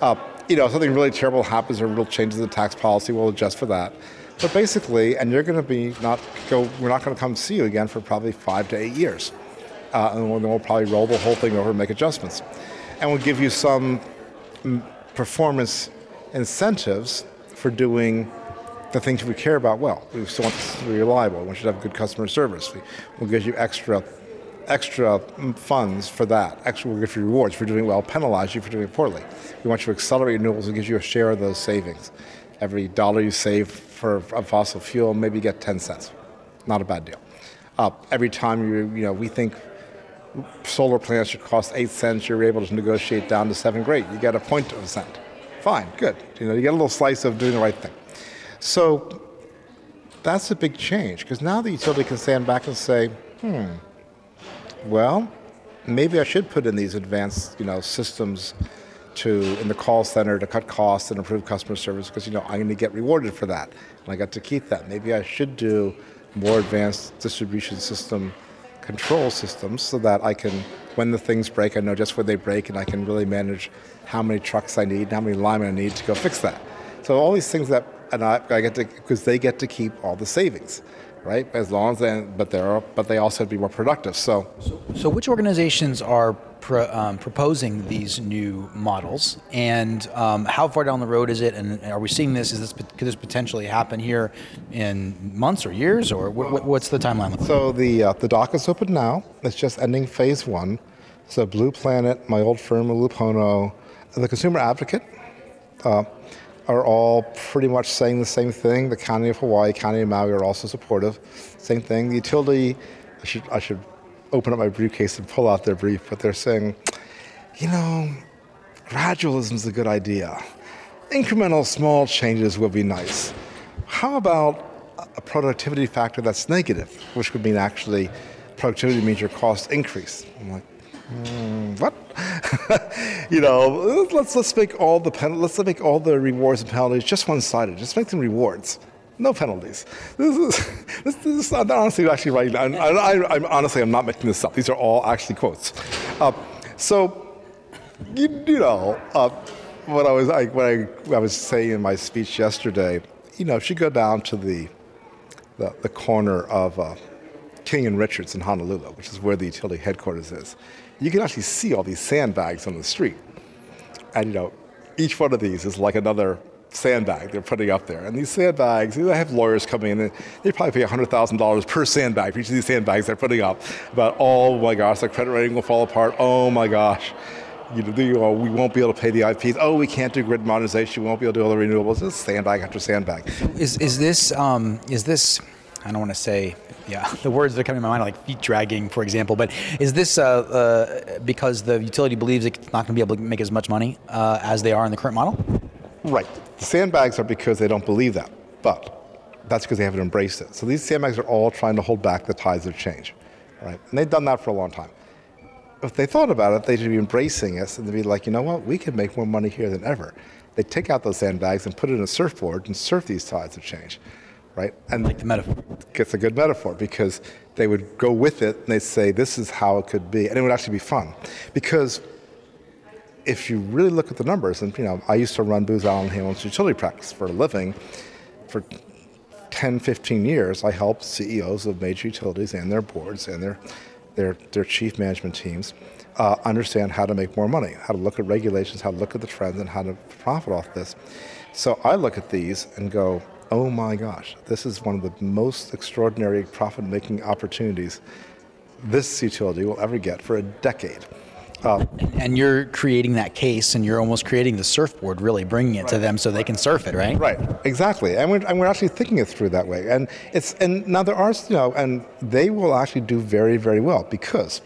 Uh, you know, something really terrible happens or real changes in the tax policy, we'll adjust for that. But basically, and you're going to be not go. We're not going to come see you again for probably five to eight years, uh, and then we'll probably roll the whole thing over and make adjustments, and we'll give you some mm, performance incentives for doing the things we care about well. We still want to be reliable. We should have good customer service. We, will give you extra extra funds for that. Extra, we'll give you rewards for doing well, penalize you for doing poorly. We want you to accelerate renewables and give you a share of those savings. Every dollar you save for a fossil fuel, maybe you get 10 cents. Not a bad deal. Uh, every time you, you know, we think solar plants should cost eight cents, you're able to negotiate down to seven, great. You get a point of a cent. Fine, good. You know, you get a little slice of doing the right thing. So that's a big change because now the utility can stand back and say, hmm, well, maybe I should put in these advanced, you know, systems to in the call center to cut costs and improve customer service because you know I'm going to get rewarded for that and I got to keep that. Maybe I should do more advanced distribution system control systems so that I can, when the things break, I know just where they break and I can really manage how many trucks I need, how many linemen I need to go fix that. So all these things that and I, I get to because they get to keep all the savings. Right? As long as they, but they're, but they also have to be more productive. So, So, which organizations are pro, um, proposing these new models, and um, how far down the road is it? And are we seeing this? Is this could this potentially happen here in months or years, or wh- wh- what's the timeline? like? so the uh, the dock is open now. It's just ending phase one. So Blue Planet, my old firm Ulupono, the Consumer Advocate uh, are all pretty much saying the same thing. The County of Hawaii, County of Maui are also supportive. Same thing. The utility, I should I should open up my briefcase and pull out their brief, but they're saying, you know, gradualism is a good idea. Incremental small changes will be nice. How about a productivity factor that's negative, which would mean actually productivity means your cost increase? I'm like, "Hmm, what? you know, let's let's make all the pen, let's make all the rewards and penalties just one-sided. Just make them rewards. No penalties. This is, this, this is I'm honestly actually right. I, I, I'm honestly I'm not making this up. These are all actually quotes. Uh, so you, you know, uh, what I was I, what I, I was saying in my speech yesterday, you know, if you go down to the the, the corner of uh, King and Richards in Honolulu, which is where the utility headquarters is, you can actually see all these sandbags on the street, and you know, each one of these is like another sandbag they're putting up there. And these sandbags, they have lawyers coming in, and they probably pay $100,000 per sandbag for each of these sandbags they're putting up. About, oh my gosh, the credit rating will fall apart. Oh my gosh. You know, we won't be able to pay the IPs. Oh, we can't do grid modernization. We won't be able to do all the renewables. It's sandbag after sandbag. Is is this um, is this? I don't want to say. Yeah, the words that are coming to my mind are like feet dragging, for example. But is this uh, uh, because the utility believes it's not going to be able to make as much money uh, as they are in the current model? Right. The sandbags are because they don't believe that, but that's because they haven't embraced it. So these sandbags are all trying to hold back the tides of change, right? And they've done that for a long time. If they thought about it, they should be embracing us and they'd be like, you know what, we can make more money here than ever. They take out those sandbags and put it in a surfboard and surf these tides of change, right? And Like the metaphor. it's a good metaphor because they would go with it and they'd say, this is how it could be. And it would actually be fun. Because if you really look at the numbers, and you know, I used to run Booz Allen Hamilton's utility practice for a living for 10, 15 years. I helped CEOs of major utilities and their boards and their, their, their chief management teams uh, understand how to make more money, how to look at regulations, how to look at the trends, and how to profit off this. So I look at these and go, oh my gosh, this is one of the most extraordinary profit making opportunities this utility will ever get for a decade. Uh, And you're creating that case, and you're almost creating the surfboard, really bringing it to them so they can surf it, right? Right, exactly, and we're, and we're actually thinking it through that way. And it's and now there are you know, and they will actually do very very well because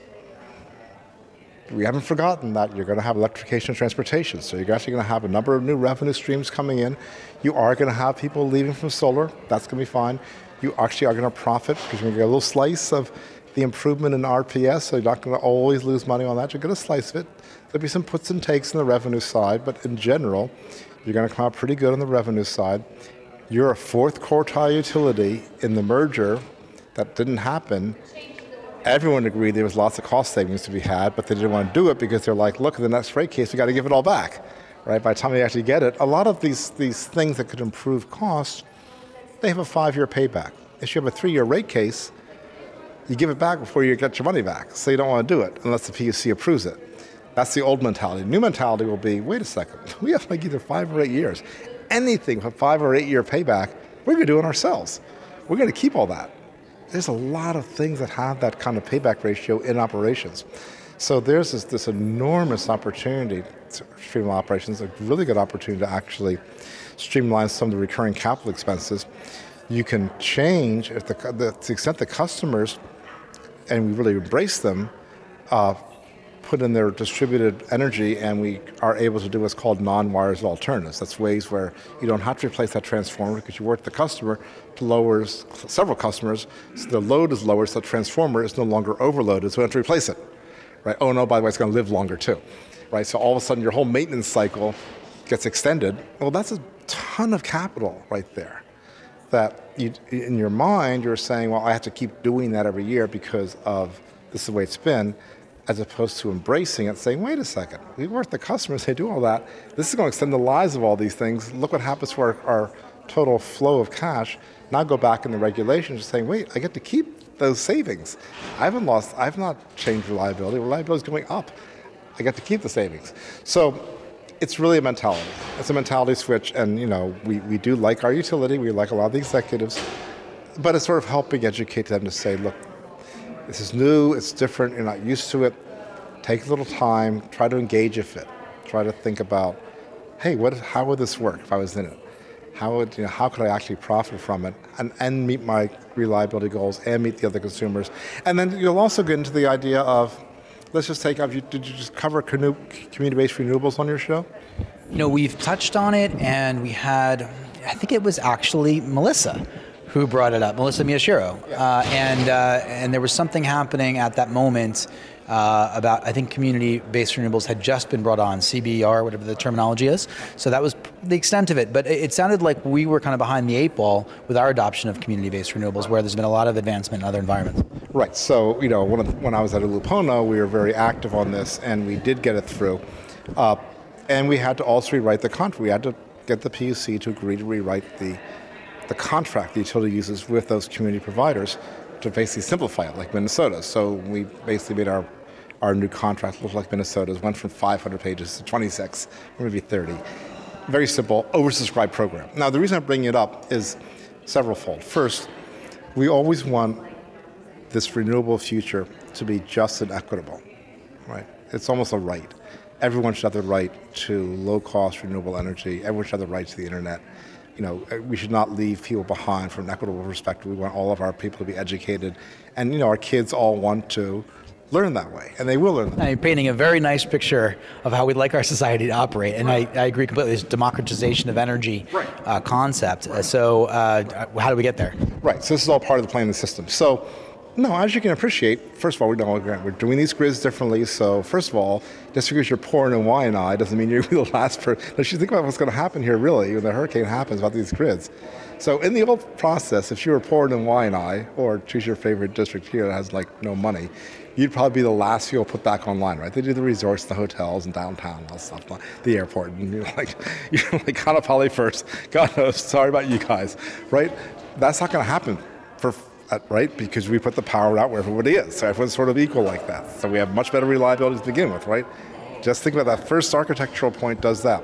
we haven't forgotten that you're going to have electrification of transportation. So you're actually going to have a number of new revenue streams coming in. You are going to have people leaving from solar. That's going to be fine. You actually are going to profit because you're going to get a little slice of the improvement in RPS. So you're not going to always lose money on that. You're going to slice of it. There'll be some puts and takes on the revenue side, but in general, you're going to come out pretty good on the revenue side. You're a fourth quartile utility in the merger that didn't happen everyone agreed there was lots of cost savings to be had, but they didn't want to do it because they're like, look, in the next rate case, we got to give it all back, right? By the time they actually get it, a lot of these these things that could improve costs, they have a five-year payback. If you have a three-year rate case, you give it back before you get your money back. So you don't want to do it unless the PUC approves it. That's the old mentality. New mentality will be, wait a second, we have like either five or eight years. Anything with five or eight year payback, we're going to do it ourselves. We're going to keep all that there's a lot of things that have that kind of payback ratio in operations. So there's this, this enormous opportunity to streamline operations, a really good opportunity to actually streamline some of the recurring capital expenses. You can change if the, the to the extent the customers, and we really embrace them, uh, put in their distributed energy and we are able to do what's called non-wires alternatives. That's ways where you don't have to replace that transformer because you work the customer to lower several customers, so the load is lower, so the transformer is no longer overloaded, so we have to replace it. Right? Oh no, by the way, it's going to live longer too. Right? So all of a sudden your whole maintenance cycle gets extended. Well, that's a ton of capital right there. That you, in your mind, you're saying, well, I have to keep doing that every year because of this is the way it's been as opposed to embracing it, saying, wait a second, we work the customers, they do all that. This is going to extend the lives of all these things. Look what happens to our, our total flow of cash, now go back in the regulations saying, wait, I get to keep those savings. I haven't lost, I've not changed reliability. Reliability is going up. I get to keep the savings. So it's really a mentality. It's a mentality switch, and you know, we, we do like our utility, we like a lot of the executives, but it's sort of helping educate them to say, look, this is new, it's different, you're not used to it. Take a little time, try to engage with it. Try to think about, hey, what, how would this work if I was in it? How would you know, how could I actually profit from it and, and meet my reliability goals and meet the other consumers? And then you'll also get into the idea of let's just take. Did you just cover community-based renewables on your show? Know, we've touched on it, and we had, I think it was actually Melissa who brought it up, Melissa Miyashiro, uh, and uh, and there was something happening at that moment uh, about I think community-based renewables had just been brought on, CBR, whatever the terminology is. So that was the extent of it. But it, it sounded like we were kind of behind the eight ball with our adoption of community-based renewables, where there's been a lot of advancement in other environments. Right. So you know, when, when I was at Ulupono, we were very active on this, and we did get it through. Uh, and we had to also rewrite the contract. We had to get the PUC to agree to rewrite the the contract the utility uses with those community providers to basically simplify it, like Minnesota. So we basically made our our new contract look like Minnesota's, went from 500 pages to 26, or maybe 30. Very simple, oversubscribed program. Now, the reason I'm bringing it up is several fold. First, we always want this renewable future to be just and equitable, right? It's almost a right. Everyone should have the right to low cost renewable energy. Everyone should have the right to the internet. You know, we should not leave people behind from an equitable perspective. We want all of our people to be educated. And, you know, our kids all want to learn that way, and they will learn that. I'm painting a very nice picture of how we'd like our society to operate, and right. I, I, agree completely. This democratization of energy right. uh, concept. Right. So, uh, how do we get there? Right. So this is all part of the plan of the system. So. No, as you can appreciate, first of all, we know we're doing these grids differently. So, first of all, just because you're pouring in Waianae doesn't mean you're the last person. Let's just think about what's going to happen here, really, when the hurricane happens about these grids. So, in the old process, if you were pouring in Waianae, or choose your favorite district here that has like no money, you'd probably be the last people put back online, right? They do the resorts, the hotels, and downtown, all stuff, the airport, and you're like, you're like Kaanapali first. God knows, sorry about you guys, right? That's not going to happen for right? Because we put the power out where everybody is. So everyone's sort of equal like that. So we have much better reliability to begin with, right? Just think about that first architectural point does that.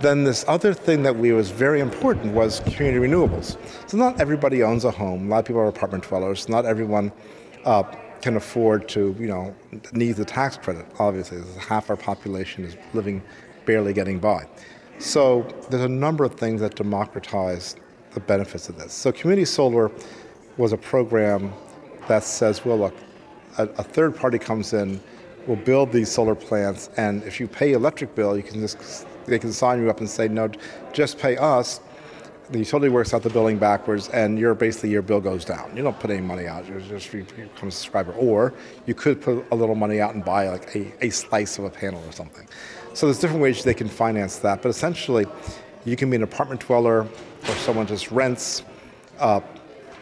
Then this other thing that we was very important was community renewables. So not everybody owns a home. A lot of people are apartment dwellers. Not everyone uh, can afford to, you know, need the tax credit. Obviously, half our population is living barely getting by. So there's a number of things that democratize the benefits of this. So community solar was a program that says, well, look, a, a third party comes in, will build these solar plants, and if you pay electric bill, you can just they can sign you up and say, no, just pay us the utility works out the billing backwards, and your basically your bill goes down. You don't put any money out; you just become a subscriber. Or you could put a little money out and buy like a, a slice of a panel or something. So there's different ways they can finance that, but essentially, you can be an apartment dweller or someone just rents. Uh,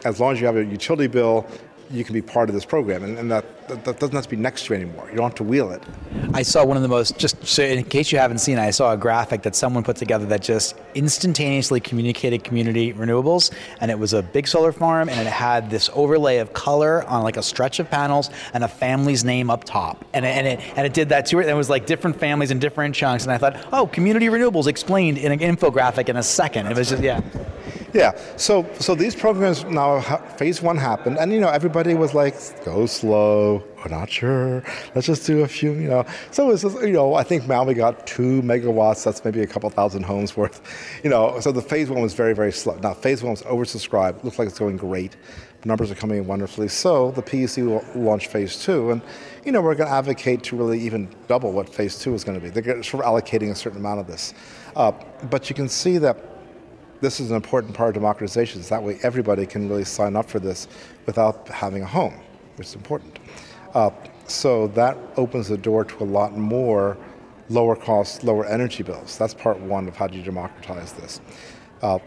as long as you have a utility bill, you can be part of this program, and, and that, that, that doesn't have to be next to you anymore. You don't have to wheel it. I saw one of the most just so in case you haven't seen, I saw a graphic that someone put together that just instantaneously communicated community renewables, and it was a big solar farm, and it had this overlay of color on like a stretch of panels and a family's name up top, and it, and it and it did that to it. And it was like different families in different chunks, and I thought, oh, community renewables explained in an infographic in a second. It was just yeah. Yeah. So so these programs now phase one happened, and you know everybody was like, go slow. We're not sure. Let's just do a few. You know. So it's you know I think Maui got two megawatts. That's maybe a couple thousand homes worth. You know. So the phase one was very very slow. Now phase one was oversubscribed. Looks like it's going great. Numbers are coming in wonderfully. So the PUC will launch phase two, and you know we're going to advocate to really even double what phase two is going to be. They're sort of allocating a certain amount of this, uh, but you can see that this is an important part of democratization. That way everybody can really sign up for this without having a home, which is important. Uh, so that opens the door to a lot more lower cost, lower energy bills. That's part one of how do you democratize this. Uh,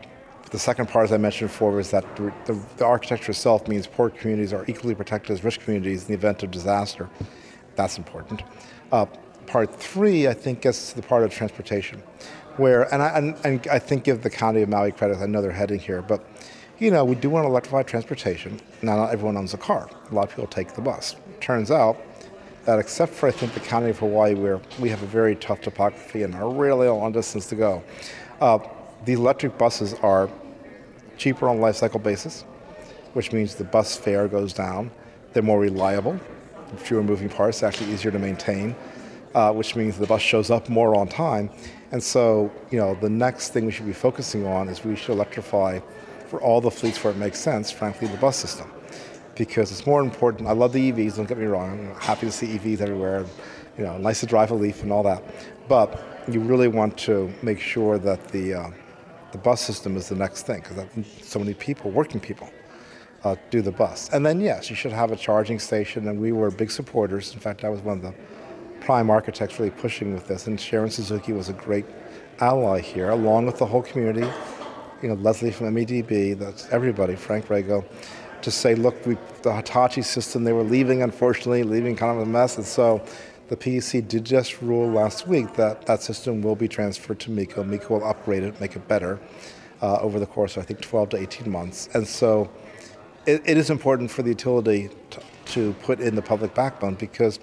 the second part, as I mentioned before, is that the, the, the, architecture itself means poor communities are equally protected as rich communities in the event of disaster. That's important. Uh, part three, I think, gets to the part of transportation where, and I, and, and I think give the county of Maui credit, I know they're heading here, but you know, we do want to electrify transportation. Now, not everyone owns a car. A lot of people take the bus. Turns out that except for, I think, the county of Hawaii, where we have a very tough topography and are really long distance to go, uh, the electric buses are cheaper on a life cycle basis, which means the bus fare goes down. They're more reliable, fewer moving parts, actually easier to maintain, uh, which means the bus shows up more on time. And so, you know, the next thing we should be focusing on is we should electrify for all the fleets where it makes sense, frankly, the bus system. Because it's more important. I love the EVs, don't get me wrong. I'm happy to see EVs everywhere. You know, nice to drive a Leaf and all that. But you really want to make sure that the, uh, the bus system is the next thing because so many people, working people, uh, do the bus. And then, yes, you should have a charging station, and we were big supporters. In fact, I was one of the prime architects really pushing with this, and Sharon Suzuki was a great ally here, along with the whole community you know, Leslie from MEDB, that's everybody, Frank Rego, to say, look, we, the Hitachi system, they were leaving, unfortunately, leaving kind of a mess. And so the PUC did just rule last week that that system will be transferred to MECO. MECO will upgrade it, make it better uh, over the course of, I think, 12 to 18 months. And so it, it is important for the utility to, to put in the public backbone because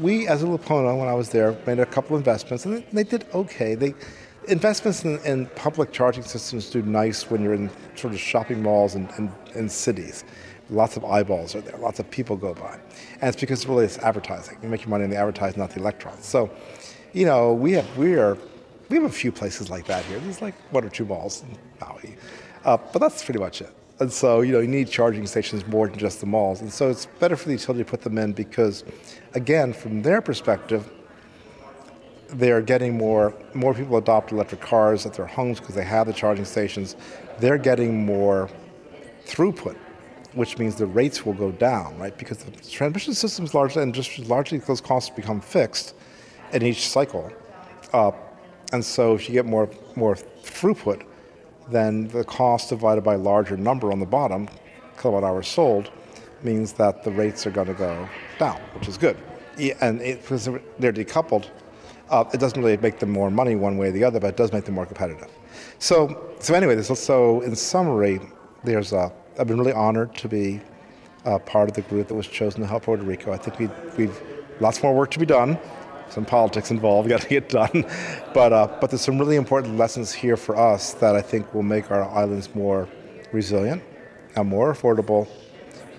we, as Ulupono, when I was there, made a couple investments and they, did okay. They investments in, in, public charging systems do nice when you're in sort of shopping malls and, and, and, cities. Lots of eyeballs are there, lots of people go by. And it's because really it's advertising. You make your money on the advertising, not the electrons. So, you know, we have, we are, we have a few places like that here. There's like one or two malls in Maui. Uh, but that's pretty much it. And so, you know, you need charging stations more than just the malls. And so it's better for the utility to put them in because, again, from their perspective, they are getting more more people adopt electric cars at their homes because they have the charging stations. They're getting more throughput, which means the rates will go down, right? Because the transmission systems largely and just largely those costs become fixed in each cycle. Uh, and so if you get more more throughput, then the cost divided by a larger number on the bottom, kilowatt hours sold, means that the rates are going to go down, which is good. And it, because they're decoupled, uh, it doesn't really make them more money one way or the other, but it does make them more competitive. So, so anyway, this so in summary, there's a, I've been really honored to be uh, part of the group that was chosen to help Puerto Rico. I think we, we've lots more work to be done. Some politics involved, got to get done. But, uh, but there's some really important lessons here for us that I think will make our islands more resilient, and more affordable,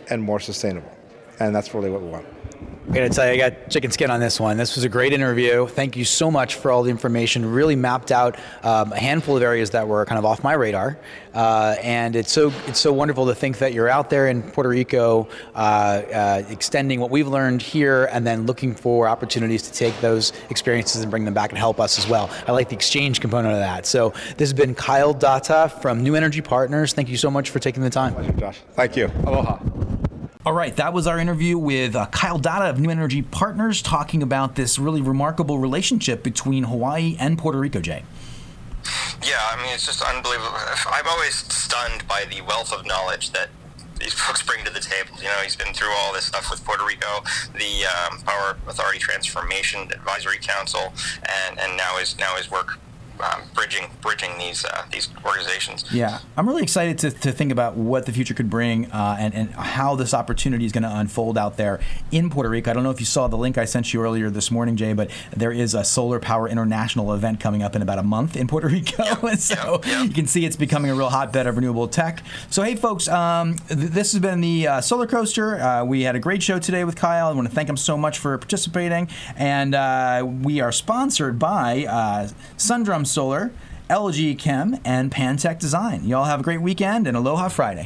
and more sustainable. And that's really what we want. I gotta tell you, I got chicken skin on this one. This was a great interview. Thank you so much for all the information. Really mapped out um, a handful of areas that were kind of off my radar, uh, and it's so it's so wonderful to think that you're out there in Puerto Rico, uh, uh, extending what we've learned here, and then looking for opportunities to take those experiences and bring them back and help us as well. I like the exchange component of that. So this has been Kyle Datta from New Energy Partners. Thank you so much for taking the time. Pleasure, Josh. Thank you. Aloha. All right, that was our interview with uh, Kyle Datta of New Energy Partners talking about this really remarkable relationship between Hawaii and Puerto Rico, Jay. Yeah, I mean, it's just unbelievable. I'm always stunned by the wealth of knowledge that these folks bring to the table. You know, he's been through all this stuff with Puerto Rico, the um, Power Authority Transformation Advisory Council, and, and now his now his work um, bridging bridging these uh, these organizations. Yeah, I'm really excited to, to think about what the future could bring uh, and and how this opportunity is going to unfold out there in Puerto Rico. I don't know if you saw the link I sent you earlier this morning, Jay, but there is a Solar Power International event coming up in about a month in Puerto Rico, and so you can see it's becoming a real hotbed of renewable tech. So hey, folks, um, th- this has been the uh, Solar Coaster. Uh, we had a great show today with Kyle. I want to thank him so much for participating, and uh, we are sponsored by uh, Sundrum Solar, LG Chem, and Pantech Design. Y'all have a great weekend and Aloha Friday.